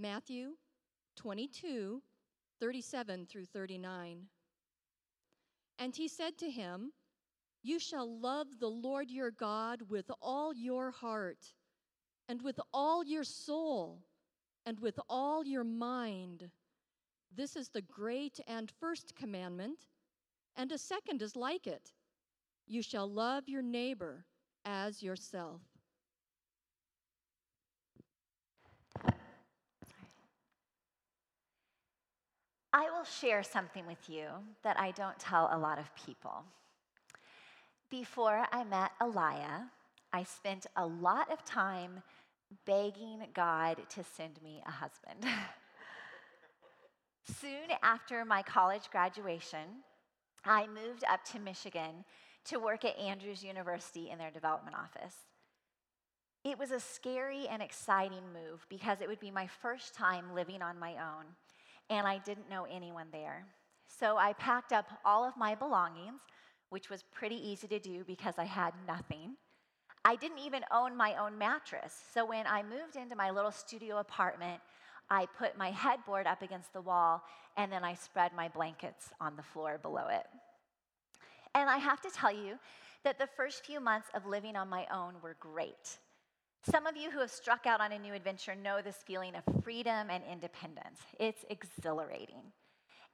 Matthew 22, 37 through 39. And he said to him, You shall love the Lord your God with all your heart, and with all your soul, and with all your mind. This is the great and first commandment, and a second is like it You shall love your neighbor as yourself. I will share something with you that I don't tell a lot of people. Before I met Elia, I spent a lot of time begging God to send me a husband. Soon after my college graduation, I moved up to Michigan to work at Andrews University in their development office. It was a scary and exciting move because it would be my first time living on my own and I didn't know anyone there. So I packed up all of my belongings, which was pretty easy to do because I had nothing. I didn't even own my own mattress. So when I moved into my little studio apartment, I put my headboard up against the wall and then I spread my blankets on the floor below it. And I have to tell you that the first few months of living on my own were great. Some of you who have struck out on a new adventure know this feeling of freedom and independence. It's exhilarating.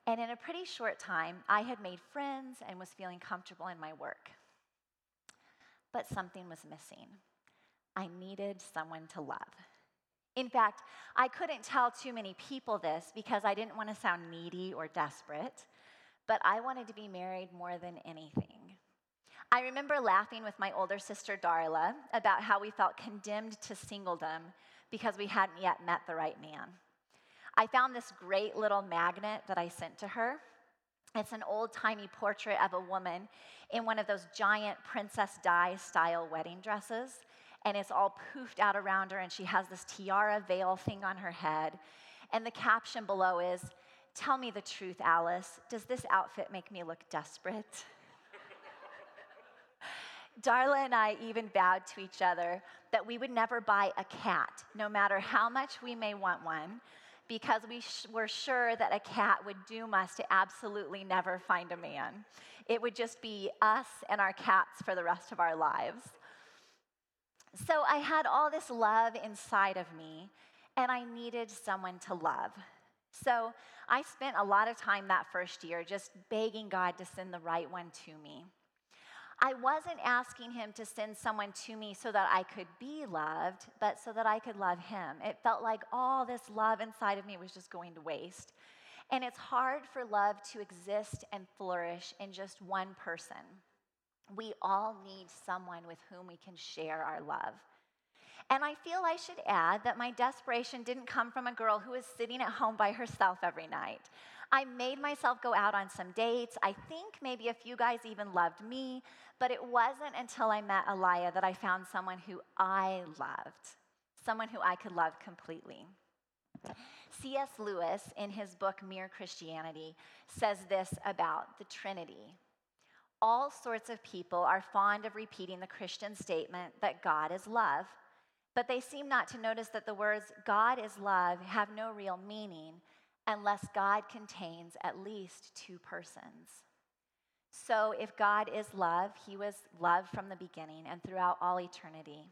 And in a pretty short time, I had made friends and was feeling comfortable in my work. But something was missing. I needed someone to love. In fact, I couldn't tell too many people this because I didn't want to sound needy or desperate, but I wanted to be married more than anything. I remember laughing with my older sister Darla about how we felt condemned to singledom because we hadn't yet met the right man. I found this great little magnet that I sent to her. It's an old timey portrait of a woman in one of those giant Princess Di style wedding dresses. And it's all poofed out around her, and she has this tiara veil thing on her head. And the caption below is Tell me the truth, Alice. Does this outfit make me look desperate? Darla and I even vowed to each other that we would never buy a cat, no matter how much we may want one, because we sh- were sure that a cat would doom us to absolutely never find a man. It would just be us and our cats for the rest of our lives. So I had all this love inside of me, and I needed someone to love. So I spent a lot of time that first year just begging God to send the right one to me. I wasn't asking him to send someone to me so that I could be loved, but so that I could love him. It felt like all this love inside of me was just going to waste. And it's hard for love to exist and flourish in just one person. We all need someone with whom we can share our love. And I feel I should add that my desperation didn't come from a girl who was sitting at home by herself every night. I made myself go out on some dates. I think maybe a few guys even loved me, but it wasn't until I met Elia that I found someone who I loved, someone who I could love completely. C.S. Lewis, in his book Mere Christianity, says this about the Trinity. All sorts of people are fond of repeating the Christian statement that God is love, but they seem not to notice that the words God is love have no real meaning unless God contains at least two persons. So, if God is love, he was love from the beginning and throughout all eternity.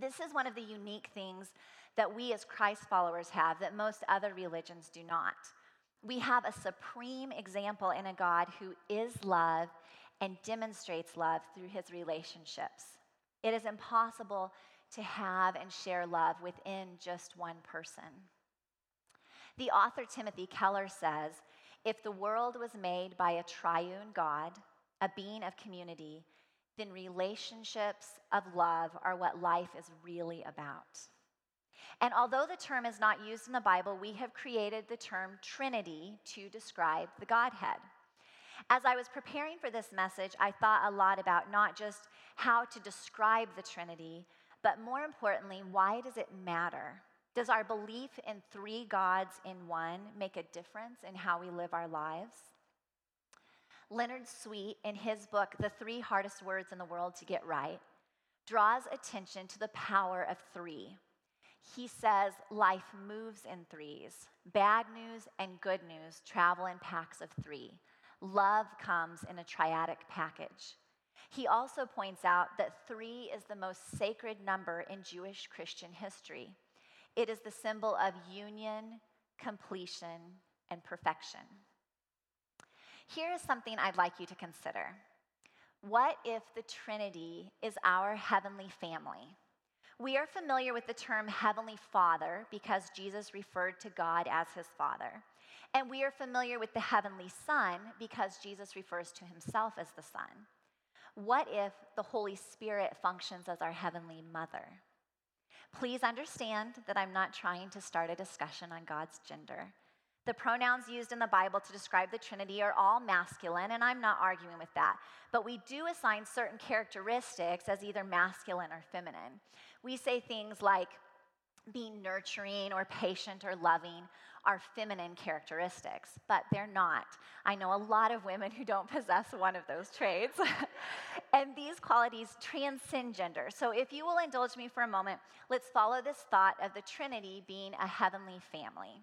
This is one of the unique things that we as Christ followers have that most other religions do not. We have a supreme example in a God who is love and demonstrates love through his relationships. It is impossible to have and share love within just one person. The author Timothy Keller says if the world was made by a triune God, a being of community, then relationships of love are what life is really about. And although the term is not used in the Bible, we have created the term Trinity to describe the Godhead. As I was preparing for this message, I thought a lot about not just how to describe the Trinity, but more importantly, why does it matter? Does our belief in three gods in one make a difference in how we live our lives? Leonard Sweet, in his book, The Three Hardest Words in the World to Get Right, draws attention to the power of three. he says life moves in threes. Bad news and good news travel in packs of three. Love comes in a triadic package. He also points out that three is the most sacred number in Jewish Christian history. It is the symbol of union, completion, and perfection. Here is something I'd like you to consider. What if the Trinity is our heavenly family? We are familiar with the term Heavenly Father because Jesus referred to God as his Father. And we are familiar with the Heavenly Son because Jesus refers to himself as the Son. What if the Holy Spirit functions as our Heavenly Mother? Please understand that I'm not trying to start a discussion on God's gender. The pronouns used in the Bible to describe the Trinity are all masculine, and I'm not arguing with that. But we do assign certain characteristics as either masculine or feminine. We say things like being nurturing or patient or loving are feminine characteristics, but they're not. I know a lot of women who don't possess one of those traits. and these qualities transcend gender. So if you will indulge me for a moment, let's follow this thought of the Trinity being a heavenly family.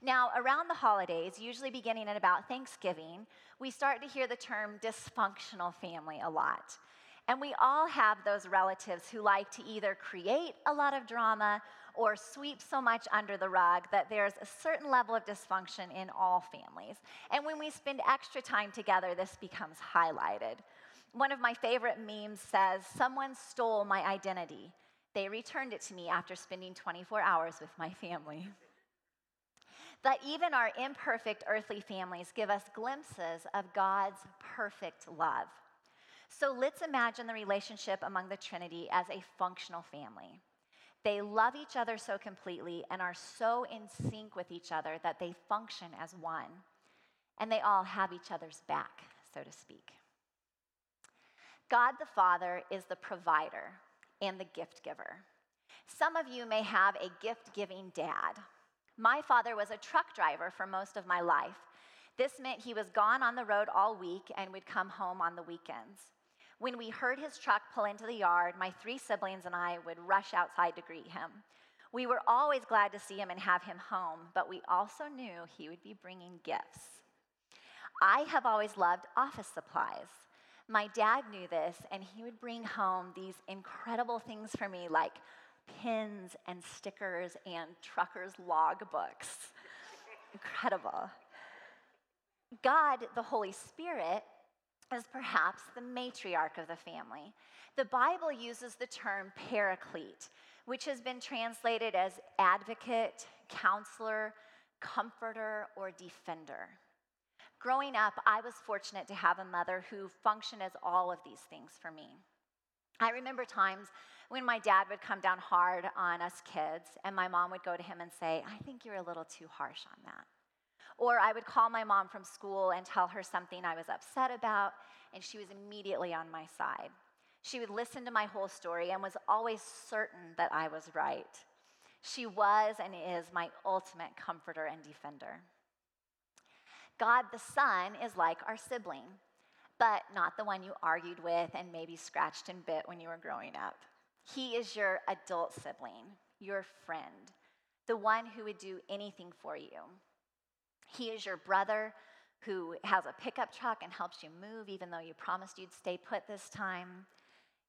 Now, around the holidays, usually beginning at about Thanksgiving, we start to hear the term dysfunctional family a lot. And we all have those relatives who like to either create a lot of drama or sweep so much under the rug that there's a certain level of dysfunction in all families. And when we spend extra time together, this becomes highlighted. One of my favorite memes says, Someone stole my identity. They returned it to me after spending 24 hours with my family that even our imperfect earthly families give us glimpses of God's perfect love. So let's imagine the relationship among the Trinity as a functional family. They love each other so completely and are so in sync with each other that they function as one. And they all have each other's back, so to speak. God the Father is the provider and the gift giver. Some of you may have a gift giving dad my father was a truck driver for most of my life. This meant he was gone on the road all week and would come home on the weekends. When we heard his truck pull into the yard, my three siblings and I would rush outside to greet him. We were always glad to see him and have him home, but we also knew he would be bringing gifts. I have always loved office supplies. My dad knew this, and he would bring home these incredible things for me, like pins and stickers and truckers' logbooks. Incredible. God, the Holy Spirit, is perhaps the matriarch of the family. The Bible uses the term paraclete, which has been translated as advocate, counselor, comforter, or defender. Growing up, I was fortunate to have a mother who functioned as all of these things for me. I remember times when my dad would come down hard on us kids, and my mom would go to him and say, I think you're a little too harsh on that. Or I would call my mom from school and tell her something I was upset about, and she was immediately on my side. She would listen to my whole story and was always certain that I was right. She was and is my ultimate comforter and defender. God the Son is like our sibling, but not the one you argued with and maybe scratched and bit when you were growing up. He is your adult sibling, your friend, the one who would do anything for you. He is your brother who has a pickup truck and helps you move, even though you promised you'd stay put this time.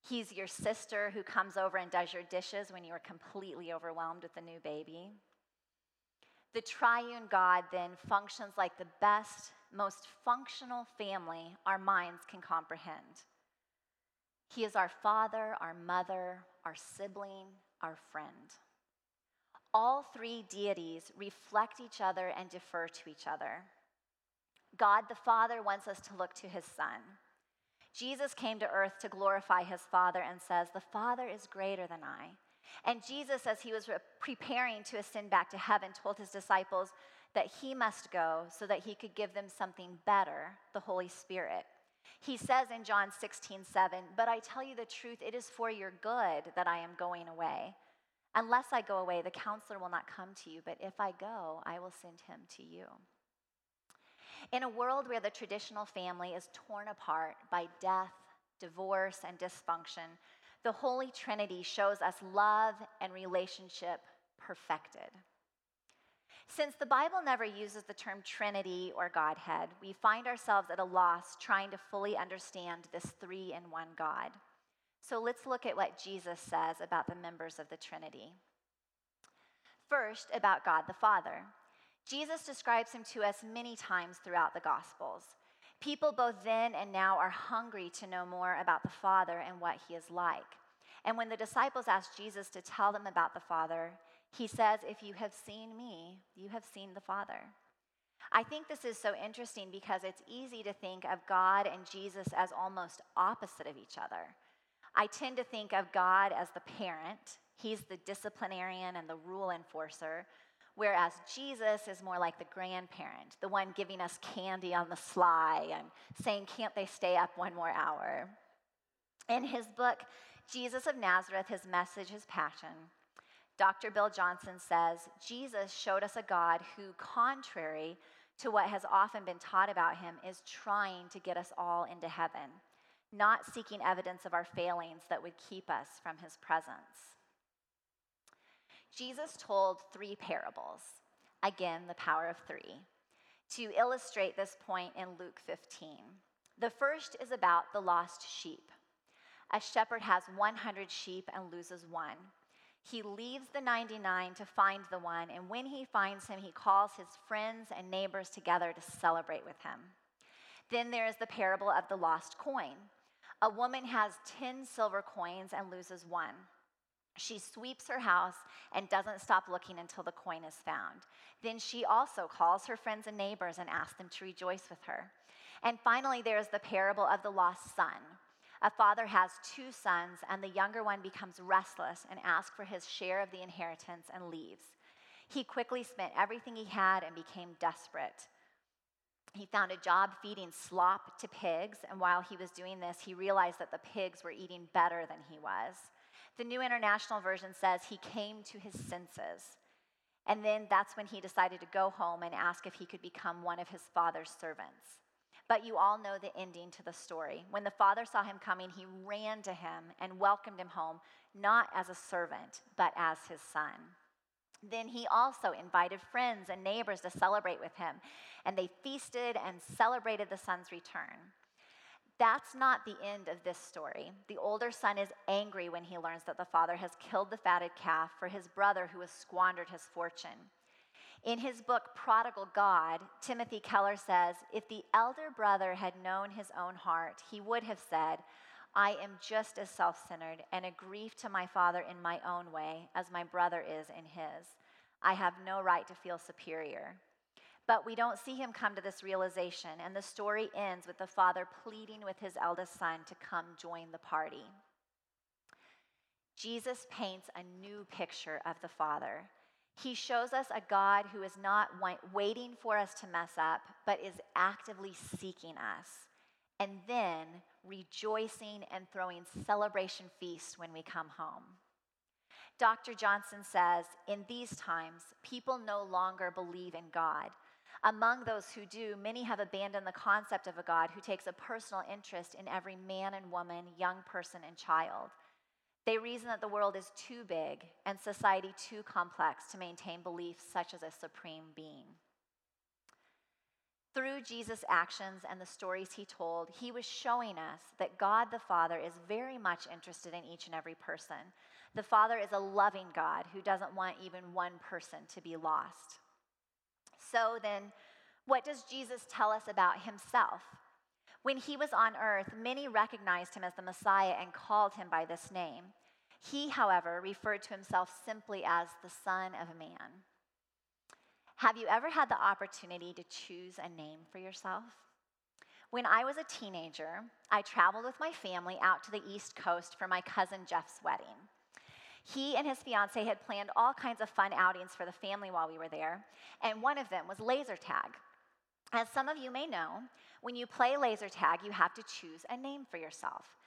He's your sister who comes over and does your dishes when you are completely overwhelmed with the new baby. The triune God then functions like the best, most functional family our minds can comprehend. He is our father, our mother, our sibling, our friend. All three deities reflect each other and defer to each other. God the Father wants us to look to his Son. Jesus came to earth to glorify his Father and says, The Father is greater than I. And Jesus, as he was preparing to ascend back to heaven, told his disciples that he must go so that he could give them something better, the Holy Spirit. He says in John 16, 7, But I tell you the truth, it is for your good that I am going away. Unless I go away, the counselor will not come to you, but if I go, I will send him to you. In a world where the traditional family is torn apart by death, divorce, and dysfunction, the Holy Trinity shows us love and relationship perfected. Since the Bible never uses the term Trinity or Godhead, we find ourselves at a loss trying to fully understand this three in one God. So let's look at what Jesus says about the members of the Trinity. First, about God the Father. Jesus describes him to us many times throughout the Gospels. People both then and now are hungry to know more about the Father and what he is like. And when the disciples asked Jesus to tell them about the Father, he says, If you have seen me, you have seen the Father. I think this is so interesting because it's easy to think of God and Jesus as almost opposite of each other. I tend to think of God as the parent, he's the disciplinarian and the rule enforcer, whereas Jesus is more like the grandparent, the one giving us candy on the sly and saying, Can't they stay up one more hour? In his book, Jesus of Nazareth, his message, his passion, Dr. Bill Johnsson says Jesus showed us a God who, contrary to what has often been taught about him, is trying to get us all into heaven, not seeking evidence of our failings that would keep us from his presence. Jesus told three parables, again, the power of three, to illustrate this point in Luke 15. The first is about the lost sheep. A shepherd has 100 sheep and loses one. He leaves the 99 to find the one, and when he finds him, he calls his friends and neighbors together to celebrate with him. Then there is the parable of the lost coin. A woman has 10 silver coins and loses one. She sweeps her house and doesn't stop looking until the coin is found. Then she also calls her friends and neighbors and asks them to rejoice with her. And finally, there is the parable of the lost son. A father has two sons, and the younger one becomes restless and asks for his share of the inheritance and leaves. He quickly spent everything he had and became desperate. He found a job feeding slop to pigs, and while he was doing this, he realized that the pigs were eating better than he was. The New International Version says he came to his senses. And then that's when he decided to go home and ask if he could become one of his father's servants. But you all know the ending to the story. When the father saw him coming, he ran to him and welcomed him home, not as a servant, but as his son. Then he also invited friends and neighbors to celebrate with him, and they feasted and celebrated the son's return. That's not the end of this story. The older son is angry when he learns that the father has killed the fatted calf for his brother who has squandered his fortune. In his book, Prodigal God, Timothy Keller says if the elder brother had known his own heart, he would have said, I am just as self centered and a grief to my father in my own way as my brother is in his. I have no right to feel superior. But we don't see him come to this realization, and the story ends with the father pleading with his eldest son to come join the party. Jesus paints a new picture of the father he shows us a God who is not waiting for us to mess up, but is actively seeking us, and then rejoicing and throwing celebration feasts when we come home. Dr. Johnsson says, in these times, people no longer believe in God. Among those who do, many have abandoned the concept of a God who takes a personal interest in every man and woman, young person and child. They reason that the world is too big and society too complex to maintain beliefs such as a supreme being. Through Jesus' actions and the stories he told, he was showing us that God the Father is very much interested in each and every person. The Father is a loving God who doesn't want even one person to be lost. So then, what does Jesus tell us about himself? When he was on earth, many recognized him as the Messiah and called him by this name. He, however, referred to himself simply as the Son of Man. Have you ever had the opportunity to choose a name for yourself? When I was a teenager, I traveled with my family out to the East Coast for my cousin Jeff's wedding. He and his fiance had planned all kinds of fun outings for the family while we were there, and one of them was laser tag. As some of you may know, when you play laser tag, you have to choose a name for yourself.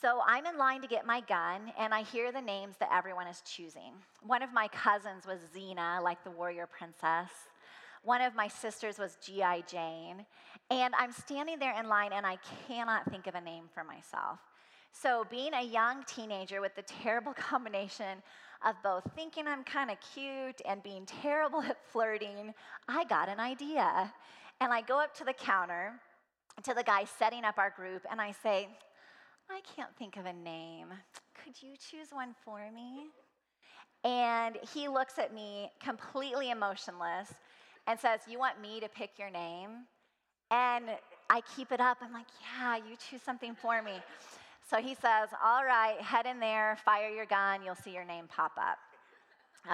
So I'm in line to get my gun, and I hear the names that everyone is choosing. One of my cousins was Xena, like the warrior princess. One of my sisters was G.I. Jane. And I'm standing there in line, and I cannot think of a name for myself. So, being a young teenager with the terrible combination of both thinking I'm kind of cute and being terrible at flirting, I got an idea. And I go up to the counter to the guy setting up our group and I say, I can't think of a name. Could you choose one for me? And he looks at me completely emotionless and says, You want me to pick your name? And I keep it up. I'm like, Yeah, you choose something for me. So he says, All right, head in there, fire your gun, you'll see your name pop up.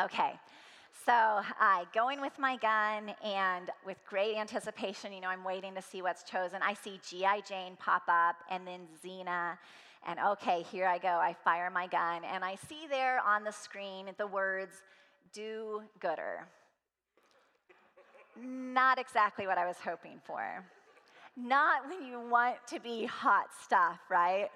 Okay. So I go in with my gun, and with great anticipation, you know, I'm waiting to see what's chosen. I see G.I. Jane pop up, and then Xena. And okay, here I go. I fire my gun, and I see there on the screen the words, do gooder. Not exactly what I was hoping for. Not when you want to be hot stuff, right?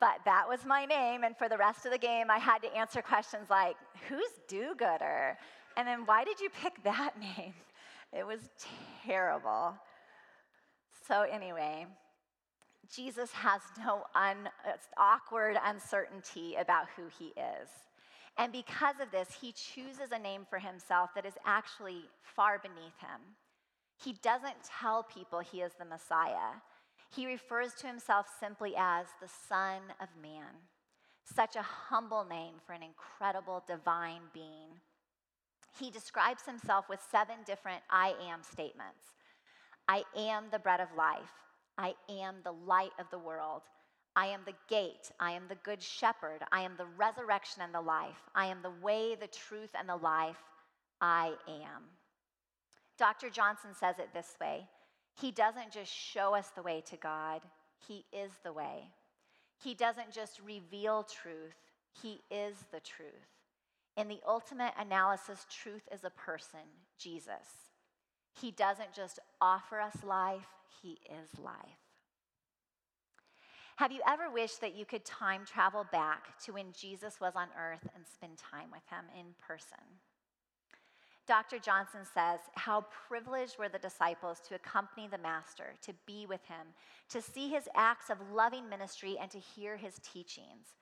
But that was my name, and for the rest of the game, I had to answer questions like, Who's do gooder? And then why did you pick that name? It was terrible. So, anyway, Jesus has no un- awkward uncertainty about who he is. And because of this, he chooses a name for himself that is actually far beneath him. He doesn't tell people he is the Messiah. He refers to himself simply as the Son of Man. Such a humble name for an incredible divine being. He describes himself with seven different I am statements I am the bread of life. I am the light of the world. I am the gate. I am the good shepherd. I am the resurrection and the life. I am the way, the truth, and the life. I am. Dr. Johnsson says it this way He doesn't just show us the way to God, He is the way. He doesn't just reveal truth, He is the truth. In the ultimate analysis, truth is a person, Jesus. He doesn't just offer us life, He is life. Have you ever wished that you could time travel back to when Jesus was on earth and spend time with Him in person? Dr. Johnsson says, How privileged were the disciples to accompany the Master, to be with him, to see his acts of loving ministry, and to hear his teachings.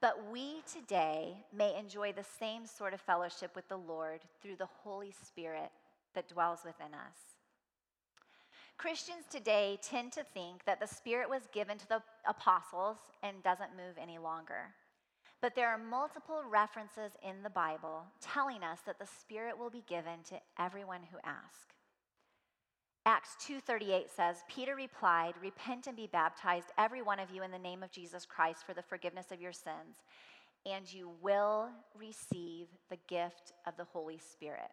But we today may enjoy the same sort of fellowship with the Lord through the Holy Spirit that dwells within us. Christians today tend to think that the Spirit was given to the apostles and doesn't move any longer. But there are multiple references in the Bible telling us that the Spirit will be given to everyone who asks. Acts 2:38 says, Peter replied, "Repent and be baptized every one of you in the name of Jesus Christ for the forgiveness of your sins, and you will receive the gift of the Holy Spirit."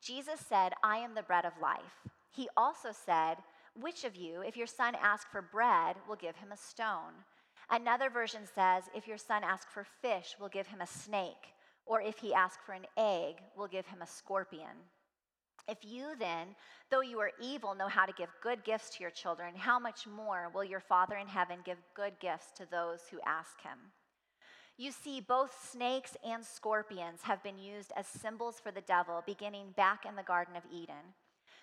Jesus said, "I am the bread of life." He also said, "Which of you, if your son asks for bread, will give him a stone?" Another version says, if your son asks for fish, we'll give him a snake. Or if he asks for an egg, we'll give him a scorpion. If you then, though you are evil, know how to give good gifts to your children, how much more will your Father in heaven give good gifts to those who ask him? You see, both snakes and scorpions have been used as symbols for the devil beginning back in the Garden of Eden.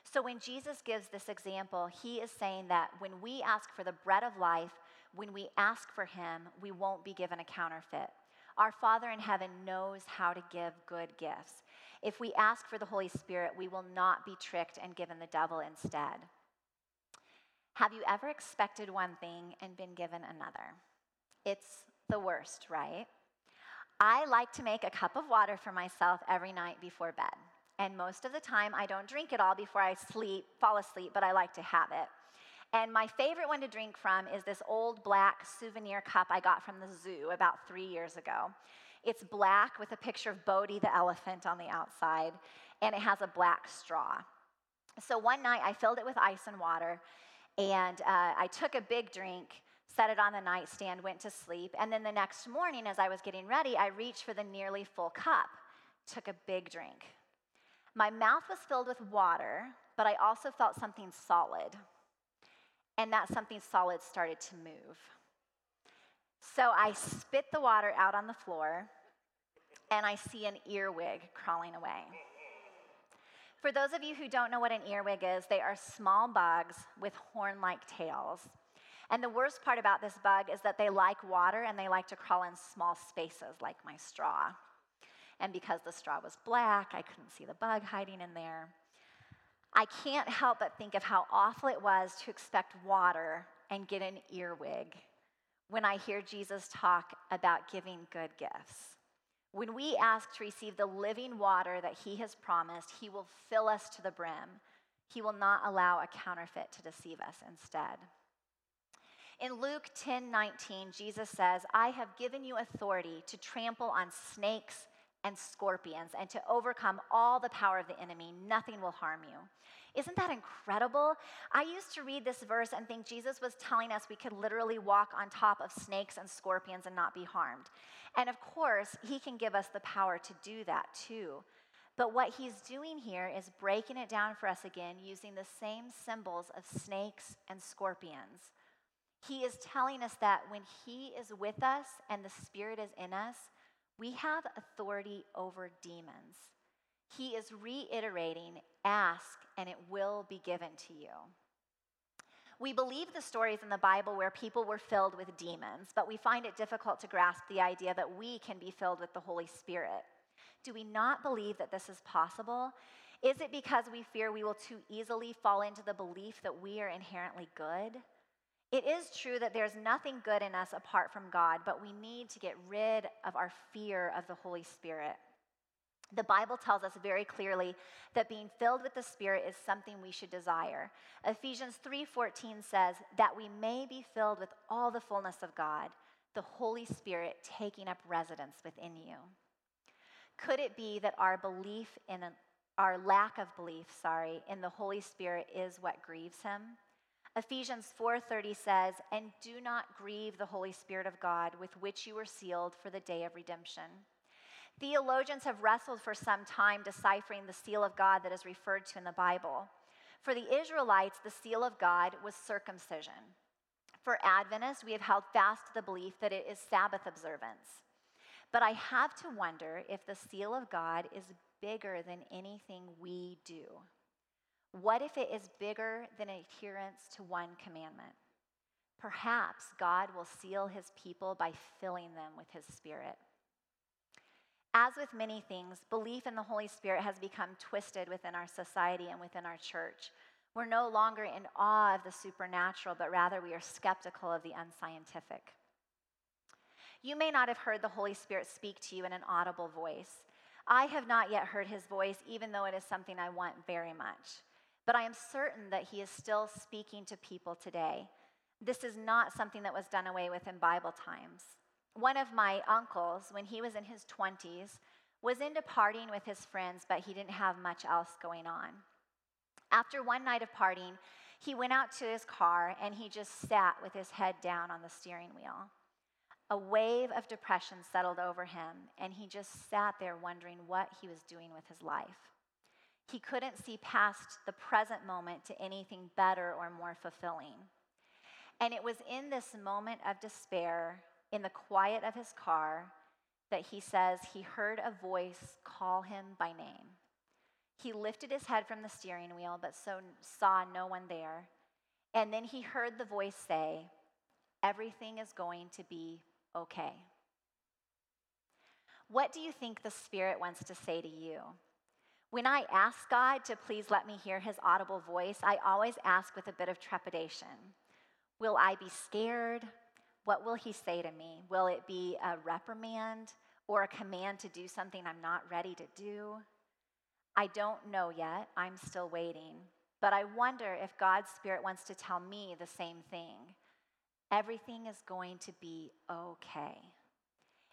So when Jesus gives this example, he is saying that when we ask for the bread of life, when we ask for Him, we won't be given a counterfeit. Our Father in heaven knows how to give good gifts. If we ask for the Holy Spirit, we will not be tricked and given the devil instead. Have you ever expected one thing and been given another? It's the worst, right? I like to make a cup of water for myself every night before bed. And most of the time, I don't drink it all before I sleep, fall asleep, but I like to have it. And my favorite one to drink from is this old black souvenir cup I got from the zoo about three years ago. It's black with a picture of Bodhi the elephant on the outside, and it has a black straw. So one night I filled it with ice and water, and uh, I took a big drink, set it on the nightstand, went to sleep, and then the next morning as I was getting ready, I reached for the nearly full cup, took a big drink. My mouth was filled with water, but I also felt something solid and that something solid started to move. So I spit the water out on the floor, and I see an earwig crawling away. For those of you who don't know what an earwig is, they are small bugs with horn like tails. And the worst part about this bug is that they like water and they like to crawl in small spaces like my straw. And because the straw was black, I couldn't see the bug hiding in there. I can't help but think of how awful it was to expect water and get an earwig when I hear Jesus talk about giving good gifts. When we ask to receive the living water that he has promised, he will fill us to the brim. He will not allow a counterfeit to deceive us instead. In Luke 10 19, Jesus says, I have given you authority to trample on snakes and scorpions and to overcome all the power of the enemy. Nothing will harm you. Isn't that incredible? I used to read this verse and think Jesus was telling us we could literally walk on top of snakes and scorpions and not be harmed. And of course, he can give us the power to do that too. But what he's doing here is breaking it down for us again using the same symbols of snakes and scorpions. He is telling us that when he is with us and the Spirit is in us, we have authority over demons. He is reiterating ask and it will be given to you. We believe the stories in the Bible where people were filled with demons, but we find it difficult to grasp the idea that we can be filled with the Holy Spirit. Do we not believe that this is possible? Is it because we fear we will too easily fall into the belief that we are inherently good? It is true that there's nothing good in us apart from God, but we need to get rid of our fear of the Holy Spirit. The Bible tells us very clearly that being filled with the Spirit is something we should desire. Ephesians 3:14 says that we may be filled with all the fullness of God, the Holy Spirit taking up residence within you. Could it be that our belief in our lack of belief, sorry, in the Holy Spirit is what grieves him? Ephesians 4:30 says, "And do not grieve the Holy Spirit of God, with which you were sealed for the day of redemption." Theologians have wrestled for some time deciphering the seal of God that is referred to in the Bible. For the Israelites, the seal of God was circumcision. For Adventists, we have held fast to the belief that it is Sabbath observance. But I have to wonder if the seal of God is bigger than anything we do. What if it is bigger than adherence to one commandment? Perhaps God will seal his people by filling them with his spirit. As with many things, belief in the Holy Spirit has become twisted within our society and within our church. We're no longer in awe of the supernatural, but rather we are skeptical of the unscientific. You may not have heard the Holy Spirit speak to you in an audible voice. I have not yet heard his voice, even though it is something I want very much. But I am certain that he is still speaking to people today. This is not something that was done away with in Bible times. One of my uncles, when he was in his 20s, was into partying with his friends, but he didn't have much else going on. After one night of partying, he went out to his car and he just sat with his head down on the steering wheel. A wave of depression settled over him, and he just sat there wondering what he was doing with his life. He couldn't see past the present moment to anything better or more fulfilling. And it was in this moment of despair in the quiet of his car that he says he heard a voice call him by name. He lifted his head from the steering wheel, but so saw no one there. And then he heard the voice say, Everything is going to be okay. What do you think the Spirit wants to say to you? When I ask God to please let me hear his audible voice, I always ask with a bit of trepidation Will I be scared? What will he say to me? Will it be a reprimand or a command to do something I'm not ready to do? I don't know yet. I'm still waiting. But I wonder if God's Spirit wants to tell me the same thing. Everything is going to be okay.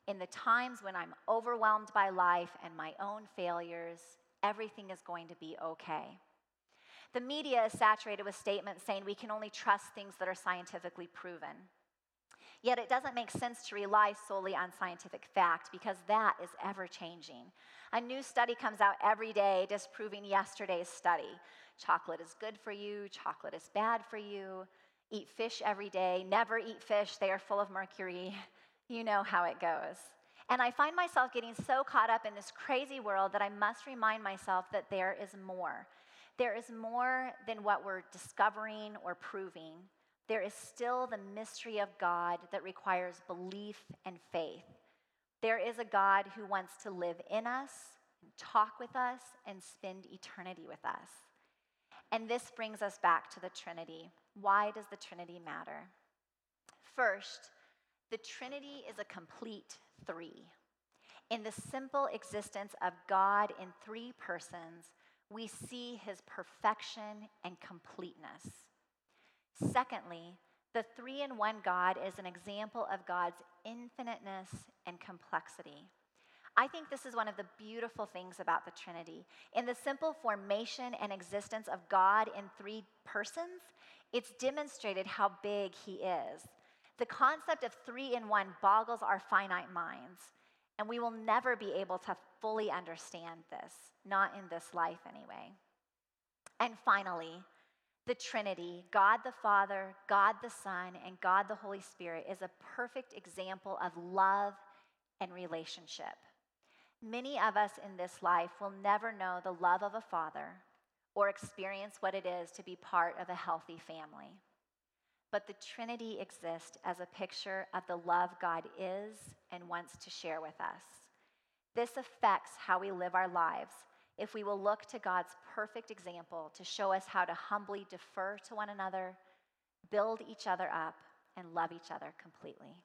In the times when I'm overwhelmed by life and my own failures, everything is going to be okay. The media is saturated with statements saying we can only trust things that are scientifically proven. Yet it doesn't make sense to rely solely on scientific fact because that is ever changing. A new study comes out every day disproving yesterday's study. Chocolate is good for you, chocolate is bad for you. Eat fish every day, never eat fish, they are full of mercury. You know how it goes. And I find myself getting so caught up in this crazy world that I must remind myself that there is more. There is more than what we're discovering or proving. There is still the mystery of God that requires belief and faith. There is a God who wants to live in us, talk with us, and spend eternity with us. And this brings us back to the Trinity. Why does the Trinity matter? First, the Trinity is a complete three. In the simple existence of God in three persons, we see his perfection and completeness. Secondly, the three in one God is an example of God's infiniteness and complexity. I think this is one of the beautiful things about the Trinity. In the simple formation and existence of God in three persons, it's demonstrated how big He is. The concept of three in one boggles our finite minds, and we will never be able to fully understand this, not in this life anyway. And finally, the Trinity, God the Father, God the Son, and God the Holy Spirit, is a perfect example of love and relationship. Many of us in this life will never know the love of a father or experience what it is to be part of a healthy family. But the Trinity exists as a picture of the love God is and wants to share with us. This affects how we live our lives if we will look to God's perfect example to show us how to humbly defer to one another, build each other up, and love each other completely.